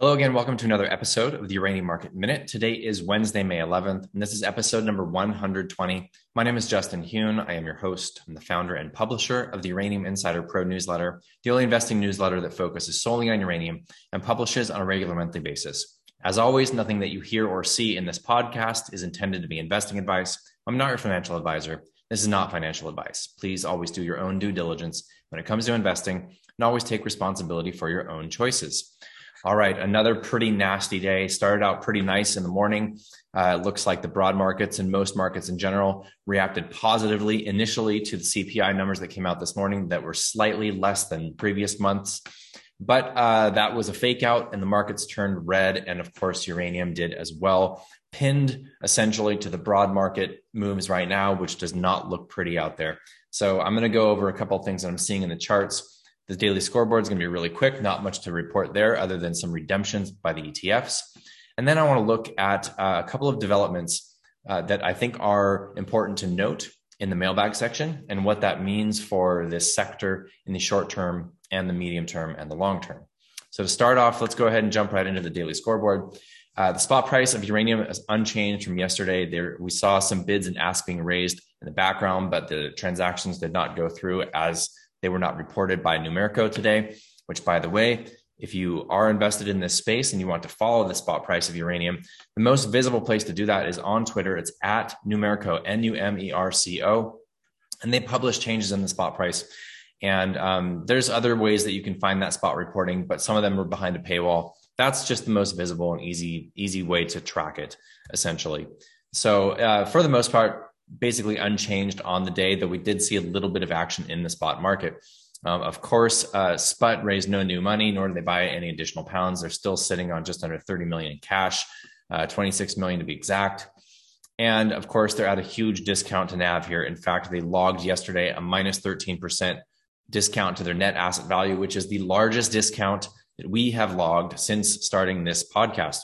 Hello again. Welcome to another episode of the Uranium Market Minute. Today is Wednesday, May 11th, and this is episode number 120. My name is Justin Huhn. I am your host. I'm the founder and publisher of the Uranium Insider Pro newsletter, the only investing newsletter that focuses solely on uranium and publishes on a regular monthly basis. As always, nothing that you hear or see in this podcast is intended to be investing advice. I'm not your financial advisor. This is not financial advice. Please always do your own due diligence when it comes to investing and always take responsibility for your own choices. All right, another pretty nasty day. Started out pretty nice in the morning. Uh, looks like the broad markets and most markets in general reacted positively initially to the CPI numbers that came out this morning that were slightly less than previous months. But uh, that was a fake out, and the markets turned red. And of course, uranium did as well, pinned essentially to the broad market moves right now, which does not look pretty out there. So I'm going to go over a couple of things that I'm seeing in the charts the daily scoreboard is going to be really quick, not much to report there other than some redemptions by the ETFs. And then I want to look at uh, a couple of developments uh, that I think are important to note in the mailbag section and what that means for this sector in the short term and the medium term and the long term. So to start off, let's go ahead and jump right into the daily scoreboard. Uh, the spot price of uranium is unchanged from yesterday. There, we saw some bids and asks being raised in the background, but the transactions did not go through as they were not reported by Numerco today, which, by the way, if you are invested in this space and you want to follow the spot price of uranium, the most visible place to do that is on Twitter. It's at Numerco, N U M E R C O. And they publish changes in the spot price. And um, there's other ways that you can find that spot reporting, but some of them are behind a paywall. That's just the most visible and easy, easy way to track it, essentially. So uh, for the most part, basically unchanged on the day, though we did see a little bit of action in the spot market. Um, of course, uh, Sput raised no new money, nor did they buy any additional pounds. They're still sitting on just under 30 million in cash, uh, 26 million to be exact. And of course, they're at a huge discount to NAV here. In fact, they logged yesterday a minus 13% discount to their net asset value, which is the largest discount that we have logged since starting this podcast.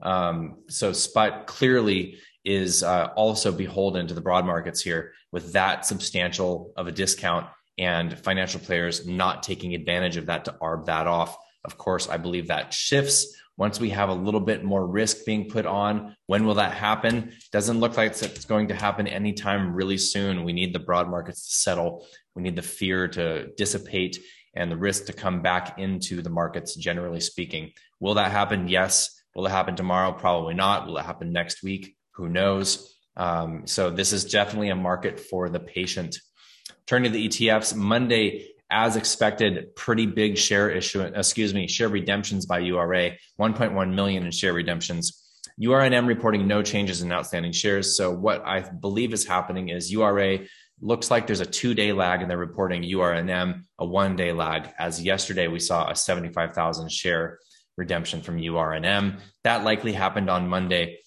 Um, so Sput clearly is uh, also beholden to the broad markets here with that substantial of a discount and financial players not taking advantage of that to arb that off. Of course, I believe that shifts once we have a little bit more risk being put on. When will that happen? Doesn't look like it's going to happen anytime really soon. We need the broad markets to settle. We need the fear to dissipate and the risk to come back into the markets, generally speaking. Will that happen? Yes. Will it happen tomorrow? Probably not. Will it happen next week? Who knows? Um, so this is definitely a market for the patient. Turning to the ETFs, Monday, as expected, pretty big share issue, excuse me, share redemptions by URA, 1.1 million in share redemptions. URNM reporting no changes in outstanding shares. So what I believe is happening is URA looks like there's a two day lag and they're reporting URNM a one day lag. As yesterday, we saw a 75,000 share redemption from URNM. That likely happened on Monday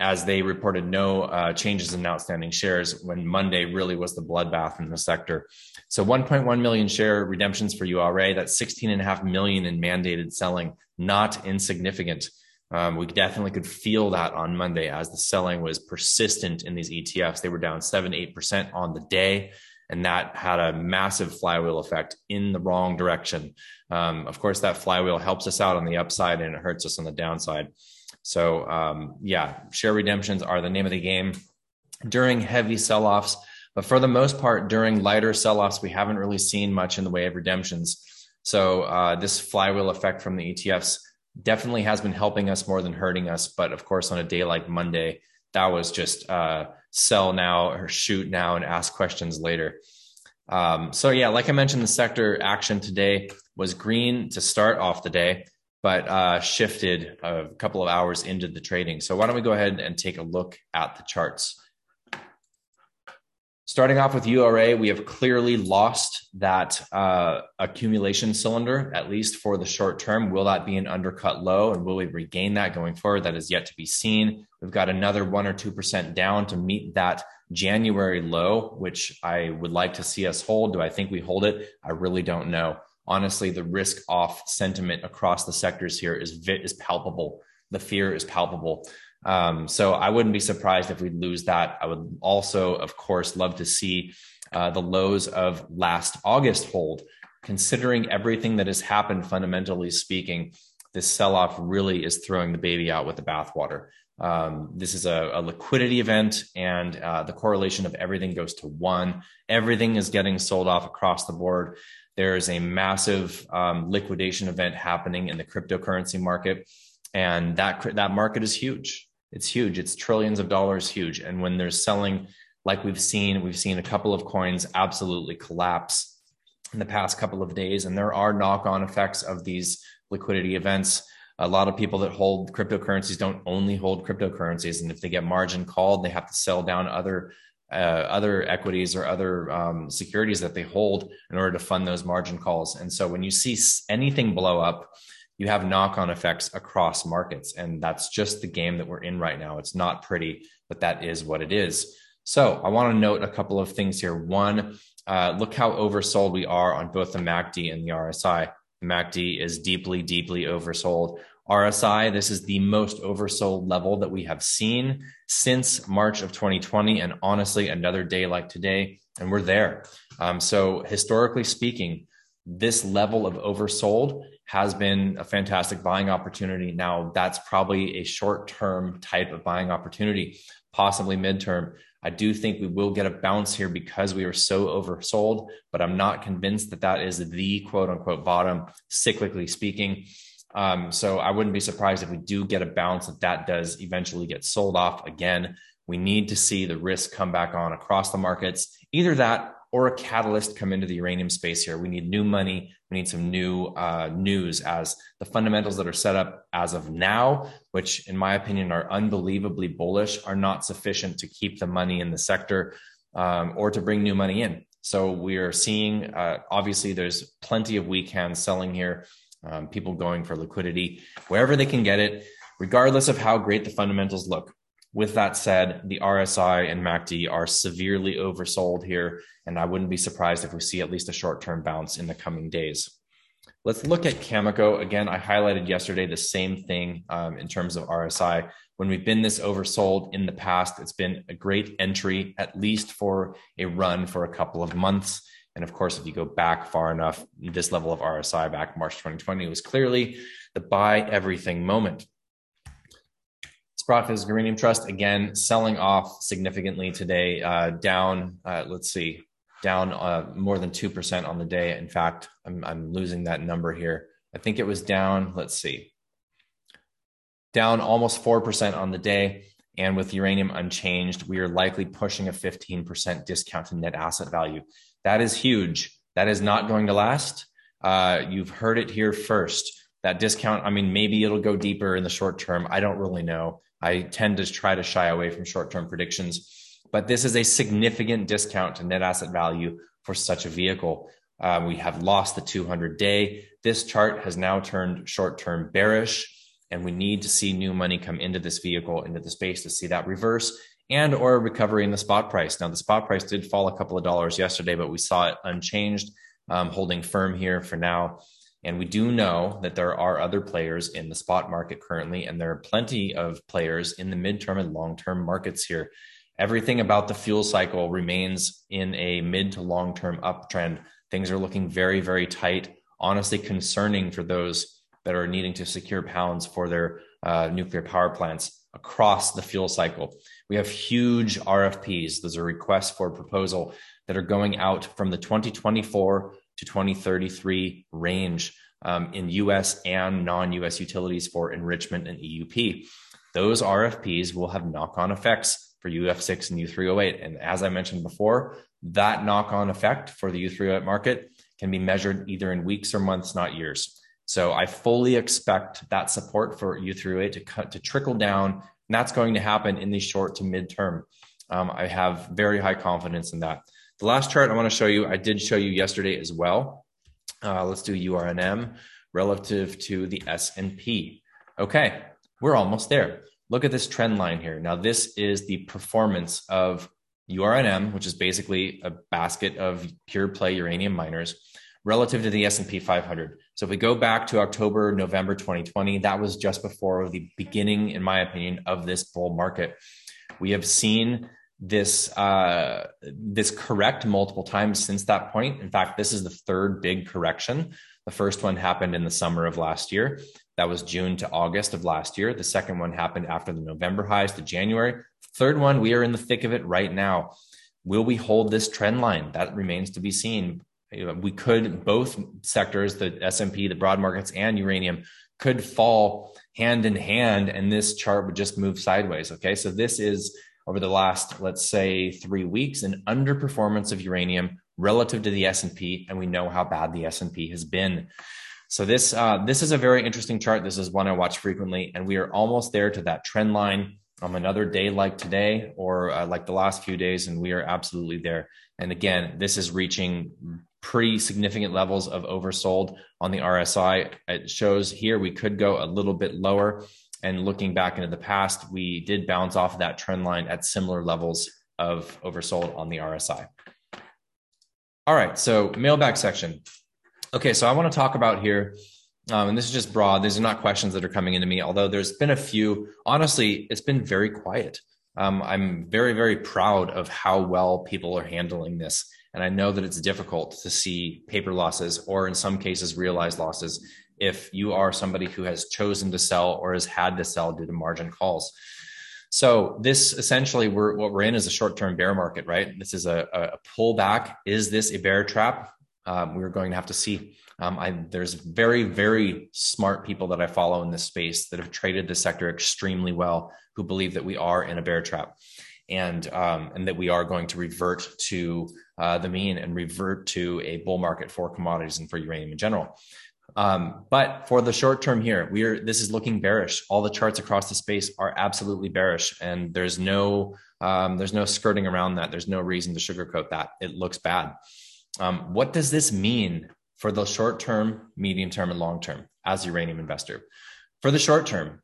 as they reported no uh, changes in outstanding shares when Monday really was the bloodbath in the sector. So 1.1 million share redemptions for URA, that's 16.5 million in mandated selling, not insignificant. Um, we definitely could feel that on Monday as the selling was persistent in these ETFs. They were down 7 8% on the day. And that had a massive flywheel effect in the wrong direction. Um, of course, that flywheel helps us out on the upside and it hurts us on the downside. So um, yeah, share redemptions are the name of the game during heavy sell-offs. But for the most part, during lighter sell-offs, we haven't really seen much in the way of redemptions. So uh, this flywheel effect from the ETFs definitely has been helping us more than hurting us. But of course, on a day like Monday, that was just uh, sell now or shoot now and ask questions later. Um, so yeah, like I mentioned, the sector action today was green to start off the day but uh, shifted a couple of hours into the trading. So why don't we go ahead and take a look at the charts? Starting off with URA, we have clearly lost that uh, accumulation cylinder, at least for the short term. Will that be an undercut low and will we regain that going forward? That is yet to be seen. We've got another one or 2% down to meet that January low, which I would like to see us hold. Do I think we hold it? I really don't know honestly, the risk off sentiment across the sectors here is is palpable. The fear is palpable. Um, so I wouldn't be surprised if we lose that. I would also, of course, love to see uh, the lows of last August hold. Considering everything that has happened, fundamentally speaking, this sell off really is throwing the baby out with the bathwater. Um, this is a, a, liquidity event, and uh, the correlation of everything goes to one. Everything is getting sold off across the board. There is a massive um, liquidation event happening in the cryptocurrency market, and that that market is huge. It's huge. It's trillions of dollars huge. And when they're selling, like we've seen, we've seen a couple of coins absolutely collapse in the past couple of days, and there are knock-on effects of these liquidity events a lot of people that hold cryptocurrencies don't only hold cryptocurrencies and if they get margin called they have to sell down other uh, other equities or other um, securities that they hold in order to fund those margin calls. And so when you see anything blow up you have knock-on effects across markets. And that's just the game that we're in right now. It's not pretty but that is what it is. So i want to note a couple of things here. One uh, look how oversold we are on both the macd and the rsi the MACD is deeply, deeply oversold. RSI, this is the most oversold level that we have seen since March of 2020. And honestly, another day like today, and we're there. Um, so, historically speaking, this level of oversold has been a fantastic buying opportunity. Now, that's probably a short term type of buying opportunity, possibly midterm. I do think we will get a bounce here because we are so oversold, but I'm not convinced that that is the quote unquote bottom, cyclically speaking. Um, so I wouldn't be surprised if we do get a bounce that that does eventually get sold off again. We need to see the risk come back on across the markets. Either that or a catalyst come into the uranium space here. We need new money. We need some new uh, news as the fundamentals that are set up as of now, which in my opinion are unbelievably bullish, are not sufficient to keep the money in the sector um, or to bring new money in. So we are seeing, uh, obviously, there's plenty of weak hands selling here, um, people going for liquidity wherever they can get it, regardless of how great the fundamentals look. With that said, the RSI and MACD are severely oversold here, and I wouldn't be surprised if we see at least a short term bounce in the coming days. Let's look at Cameco. Again, I highlighted yesterday the same thing um, in terms of RSI. When we've been this oversold in the past, it's been a great entry, at least for a run for a couple of months. And of course, if you go back far enough, this level of RSI back March 2020 was clearly the buy everything moment. Sprott Physical Uranium Trust again selling off significantly today, uh, down. Uh, let's see, down uh, more than two percent on the day. In fact, I'm, I'm losing that number here. I think it was down. Let's see, down almost four percent on the day. And with uranium unchanged, we are likely pushing a 15% discount to net asset value. That is huge. That is not going to last. Uh, you've heard it here first. That discount, I mean, maybe it'll go deeper in the short term. I don't really know. I tend to try to shy away from short term predictions, but this is a significant discount to net asset value for such a vehicle. Uh, we have lost the 200 day. This chart has now turned short term bearish, and we need to see new money come into this vehicle, into the space to see that reverse and or recovery in the spot price. Now, the spot price did fall a couple of dollars yesterday, but we saw it unchanged, um, holding firm here for now. And we do know that there are other players in the spot market currently, and there are plenty of players in the midterm and long term markets here. Everything about the fuel cycle remains in a mid to long term uptrend. Things are looking very, very tight, honestly concerning for those that are needing to secure pounds for their uh, nuclear power plants across the fuel cycle. We have huge RFPs, those are requests for proposal that are going out from the 2024 to 2033 range um, in US and non US utilities for enrichment and EUP. Those RFPs will have knock on effects for UF6 and U3O8. And as I mentioned before, that knock on effect for the U3O8 market can be measured either in weeks or months, not years. So I fully expect that support for U3O8 to to trickle down, and that's going to happen in the short to midterm. Um, I have very high confidence in that. The last chart I want to show you, I did show you yesterday as well. Uh, let's do URNM relative to the S&P. Okay, we're almost there. Look at this trend line here. Now, this is the performance of URNM, which is basically a basket of pure play uranium miners relative to the S&P 500. So if we go back to October, November 2020, that was just before the beginning, in my opinion, of this bull market. We have seen this uh, this correct multiple times since that point. In fact, this is the third big correction. The first one happened in the summer of last year. That was June to August of last year. The second one happened after the November highs to January. Third one, we are in the thick of it right now. Will we hold this trend line? That remains to be seen. We could both sectors, the S&P, the broad markets and uranium could fall hand in hand and this chart would just move sideways, okay? So this is over the last let's say 3 weeks an underperformance of uranium relative to the S&P and we know how bad the S&P has been. So this uh, this is a very interesting chart. This is one I watch frequently and we are almost there to that trend line on another day like today or uh, like the last few days, and we are absolutely there. And again, this is reaching pretty significant levels of oversold on the RSI. It shows here we could go a little bit lower. And looking back into the past, we did bounce off of that trend line at similar levels of oversold on the RSI. All right, so mailbag section. Okay, so I want to talk about here um, and this is just broad. These are not questions that are coming into me, although there's been a few. Honestly, it's been very quiet. Um, I'm very, very proud of how well people are handling this. And I know that it's difficult to see paper losses or, in some cases, realized losses if you are somebody who has chosen to sell or has had to sell due to margin calls. So this essentially, we're, what we're in is a short-term bear market, right? This is a, a pullback. Is this a bear trap? Um, we're going to have to see. Um, I, there's very, very smart people that I follow in this space that have traded the sector extremely well, who believe that we are in a bear trap, and um, and that we are going to revert to uh, the mean and revert to a bull market for commodities and for uranium in general. Um, but for the short term here, we are this is looking bearish. All the charts across the space are absolutely bearish, and there's no um, there's no skirting around that. There's no reason to sugarcoat that. It looks bad. Um, what does this mean for the short term, medium term, and long term as a uranium investor. For the short term,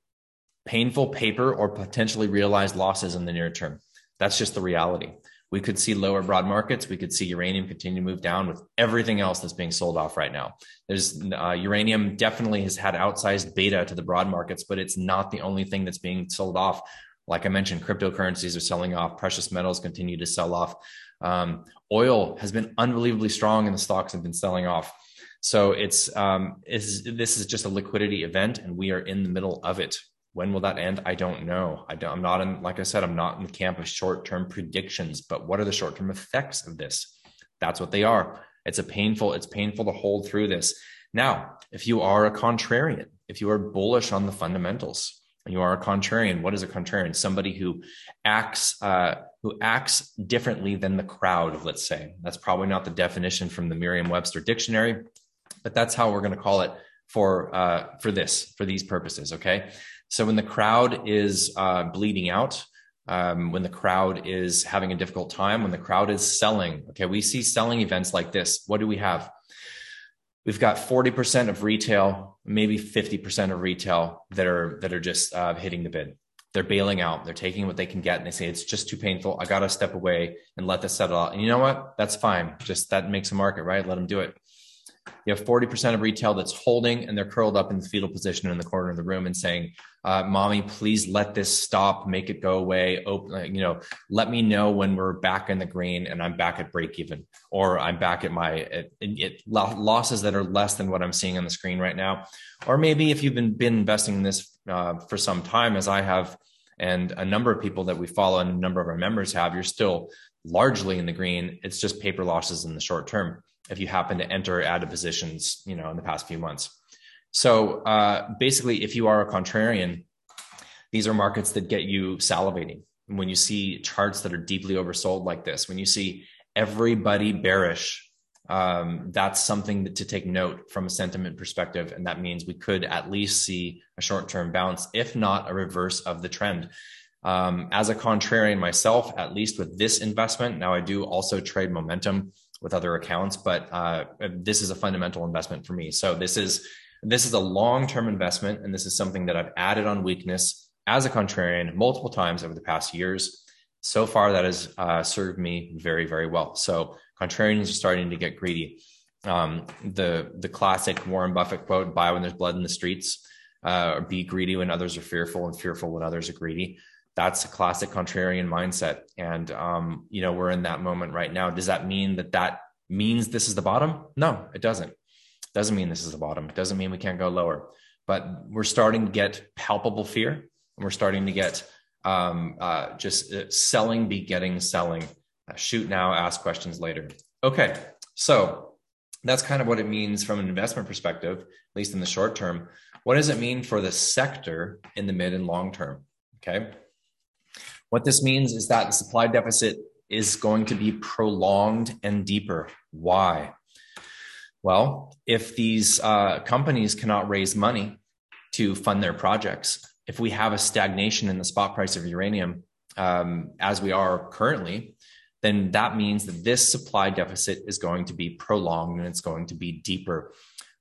painful paper or potentially realized losses in the near term. That's just the reality. We could see lower broad markets. We could see uranium continue to move down with everything else that's being sold off right now. There's uh, uranium definitely has had outsized beta to the broad markets, but it's not the only thing that's being sold off. Like I mentioned, cryptocurrencies are selling off. Precious metals continue to sell off. Um, oil has been unbelievably strong, and the stocks have been selling off. So it's um, is this is just a liquidity event, and we are in the middle of it. When will that end? I don't know. I don't, I'm not in, like I said, I'm not in the camp of short term predictions. But what are the short term effects of this? That's what they are. It's a painful. It's painful to hold through this. Now, if you are a contrarian, if you are bullish on the fundamentals, and you are a contrarian, what is a contrarian? Somebody who acts uh, who acts differently than the crowd. Let's say that's probably not the definition from the Merriam-Webster dictionary but that's how we're going to call it for uh, for this for these purposes. Okay, so when the crowd is uh, bleeding out. Um, when the crowd is having a difficult time, when the crowd is selling, okay, we see selling events like this. What do we have? We've got 40% of retail, maybe 50% of retail that are that are just uh, hitting the bid. They're bailing out. They're taking what they can get, and they say it's just too painful. I got to step away and let this settle out. And you know what? That's fine. Just that makes a market, right? Let them do it. You have 40% of retail that's holding and they're curled up in the fetal position in the corner of the room and saying, uh, mommy, please let this stop, make it go away. Open, you know, let me know when we're back in the green and I'm back at break even, or I'm back at my losses that are less than what I'm seeing on the screen right now. Or maybe if you've been, been investing in this uh, for some time, as I have, and a number of people that we follow and a number of our members have, you're still largely in the green. It's just paper losses in the short term if you happen to enter out of positions, you know, in the past few months. So uh, basically, if you are a contrarian, these are markets that get you salivating. When you see charts that are deeply oversold like this, when you see everybody bearish, um, that's something to take note from a sentiment perspective. And that means we could at least see a short term bounce, if not a reverse of the trend. Um, as a contrarian myself, at least with this investment, now I do also trade momentum with other accounts, but uh, this is a fundamental investment for me. So this is this is a long term investment, and this is something that I've added on weakness as a contrarian multiple times over the past years. So far, that has uh, served me very very well. So contrarians are starting to get greedy. Um, the the classic Warren Buffett quote: "Buy when there's blood in the streets." Uh, or be greedy when others are fearful and fearful when others are greedy that's a classic contrarian mindset and um, you know we're in that moment right now does that mean that that means this is the bottom no it doesn't doesn't mean this is the bottom it doesn't mean we can't go lower but we're starting to get palpable fear and we're starting to get um, uh, just uh, selling begetting selling. Uh, shoot now, ask questions later. Okay, so that's kind of what it means from an investment perspective, at least in the short term. What does it mean for the sector in the mid and long term? Okay. What this means is that the supply deficit is going to be prolonged and deeper. Why? Well, if these uh, companies cannot raise money to fund their projects, if we have a stagnation in the spot price of uranium, um, as we are currently, then that means that this supply deficit is going to be prolonged and it's going to be deeper.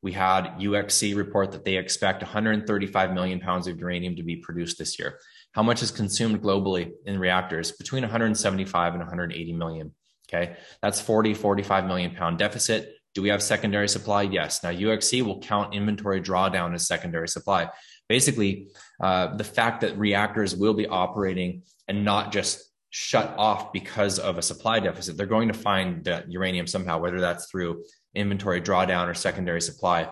We had UxC report that they expect 135 million pounds of uranium to be produced this year. How much is consumed globally in reactors? Between 175 and 180 million. Okay. That's 40, 45 million pound deficit. Do we have secondary supply? Yes. Now, UxC will count inventory drawdown as secondary supply. Basically, uh, the fact that reactors will be operating and not just shut off because of a supply deficit. They're going to find that uranium somehow, whether that's through inventory drawdown or secondary supply.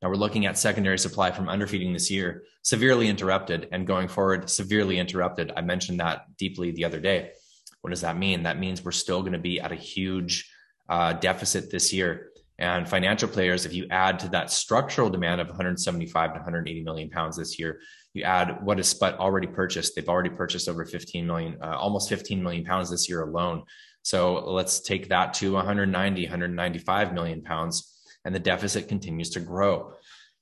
Now we're looking at secondary supply from underfeeding this year, severely interrupted, and going forward, severely interrupted. I mentioned that deeply the other day. What does that mean? That means we're still going to be at a huge uh, deficit this year. And financial players, if you add to that structural demand of 175 to 180 million pounds this year, you add what is Sput already purchased. They've already purchased over 15 million, uh, almost 15 million pounds this year alone. So let's take that to 190, 195 million pounds, and the deficit continues to grow.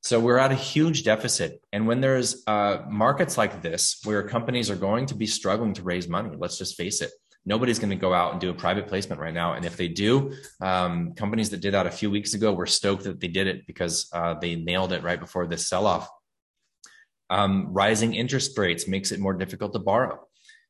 So we're at a huge deficit. And when there's uh, markets like this, where companies are going to be struggling to raise money, let's just face it, nobody's going to go out and do a private placement right now. And if they do, um, companies that did that a few weeks ago were stoked that they did it because uh, they nailed it right before this sell off. Um, rising interest rates makes it more difficult to borrow.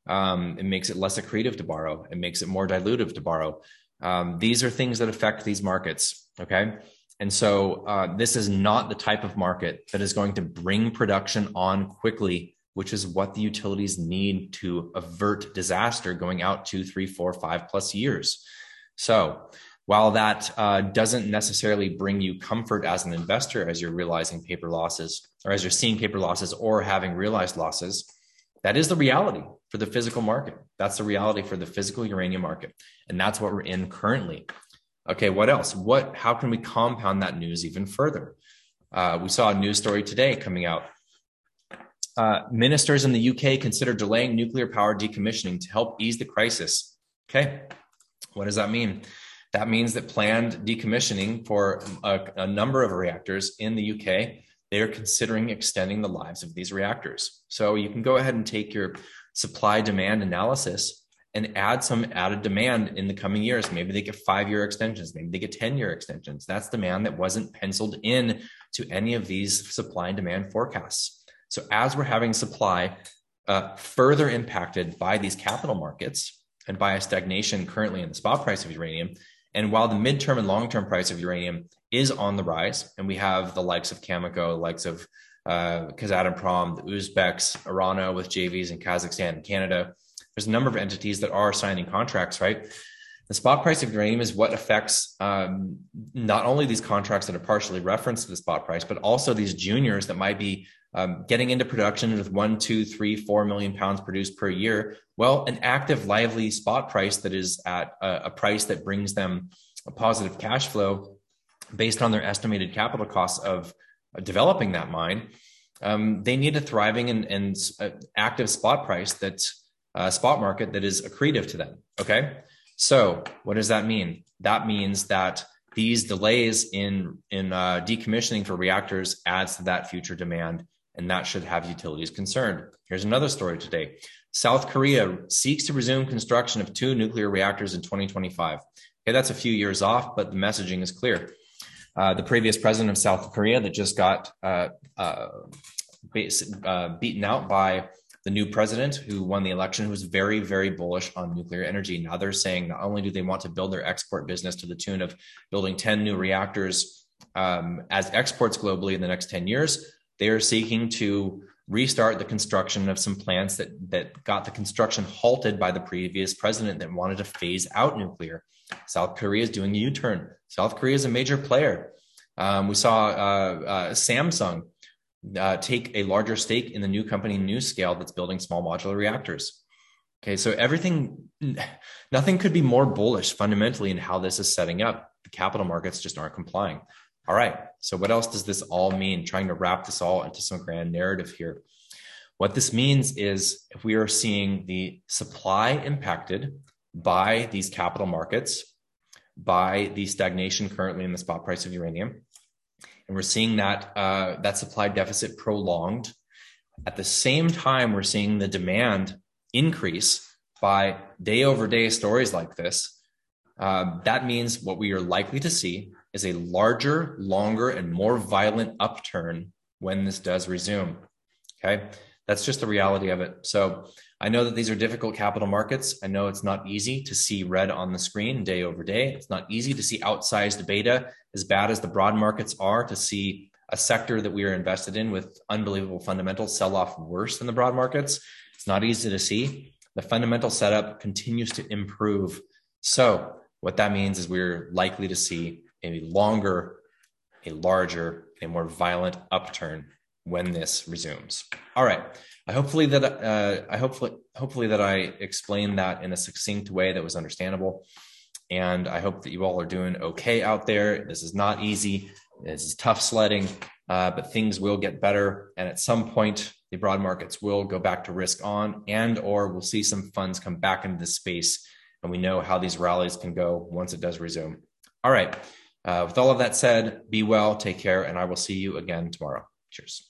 Um, it makes it less accretive to borrow. It makes it more dilutive to borrow. Um, these are things that affect these markets. Okay. And so uh, this is not the type of market that is going to bring production on quickly which is what the utilities need to avert disaster going out two, three, four, five plus years. So, while that uh, doesn't necessarily bring you comfort as an investor as you're realizing paper losses or as you're seeing paper losses or having realized losses, that is the reality for the physical market. That's the reality for the physical uranium market. And that's what we're in currently. Okay, what else? What? How can we compound that news even further? Uh, we saw a news story today coming out uh, ministers in the UK consider delaying nuclear power decommissioning to help ease the crisis. Okay, what does that mean? That means that planned decommissioning for a, a number of reactors in the UK, they are considering extending the lives of these reactors. So you can go ahead and take your supply demand analysis and add some added demand in the coming years. Maybe they get five year extensions, maybe they get 10 year extensions. That's demand that wasn't penciled in to any of these supply and demand forecasts. So as we're having supply uh, further impacted by these capital markets and by a stagnation currently in the spot price of uranium, and while the midterm and long term price of uranium is on the rise, and we have the likes of Cameco, likes of uh, Kazatomprom, the Uzbeks, Orano with JVs in Kazakhstan and Canada, there's a number of entities that are signing contracts, right? The spot price of uranium is what affects um, not only these contracts that are partially referenced to the spot price, but also these juniors that might be um, getting into production with one, two, three, four million pounds produced per year. Well, an active, lively spot price that is at a, a price that brings them a positive cash flow based on their estimated capital costs of, developing that mine. Um, they need a thriving and, and uh, active spot price that's uh, spot market that is accretive to them. Okay. So what does that mean? That means that these delays in in uh, decommissioning for reactors adds to that future demand and that should have utilities concerned. Here's another story today. South Korea seeks to resume construction of two nuclear reactors in 2025. Okay, that's a few years off, but the messaging is clear. Uh, the previous president of South Korea that just got uh, uh, uh, beaten out by the new president who won the election, who was very, very bullish on nuclear energy. Now they're saying not only do they want to build their export business to the tune of building 10 new reactors um, as exports globally in the next 10 years, they are seeking to restart the construction of some plants that that got the construction halted by the previous president that wanted to phase out nuclear. South Korea is doing a U-turn. South Korea is a major player. Um, we saw uh, uh, Samsung uh, take a larger stake in the new company NuScale that's building small modular reactors. Okay, so everything, nothing could be more bullish fundamentally in how this is setting up. The capital markets just aren't complying. All right, so what else does this all mean? Trying to wrap this all into some grand narrative here. What this means is if we are seeing the supply impacted by these capital markets, by the stagnation currently in the spot price of uranium, and we're seeing that uh, that supply deficit prolonged. At the same time, we're seeing the demand increase by day over day stories like this. Uh, that means what we are likely to see is a larger, longer, and more violent upturn when this does resume. Okay, that's just the reality of it. So I know that these are difficult capital markets. I know it's not easy to see red on the screen day over day. It's not easy to see outsized beta as bad as the broad markets are to see a sector that we are invested in with unbelievable fundamentals sell off worse than the broad markets. It's not easy to see. The fundamental setup continues to improve. So, what that means is we're likely to see a longer, a larger, a more violent upturn when this resumes. All right. I hopefully that uh, I hopefully hopefully that I explained that in a succinct way that was understandable. And I hope that you all are doing okay out there. This is not easy. This is tough sledding, uh, but things will get better. And at some point, the broad markets will go back to risk on, and or we'll see some funds come back into the space, and we know how these rallies can go once it does resume. All right. Uh, with all of that said, be well, take care, and I will see you again tomorrow. Cheers.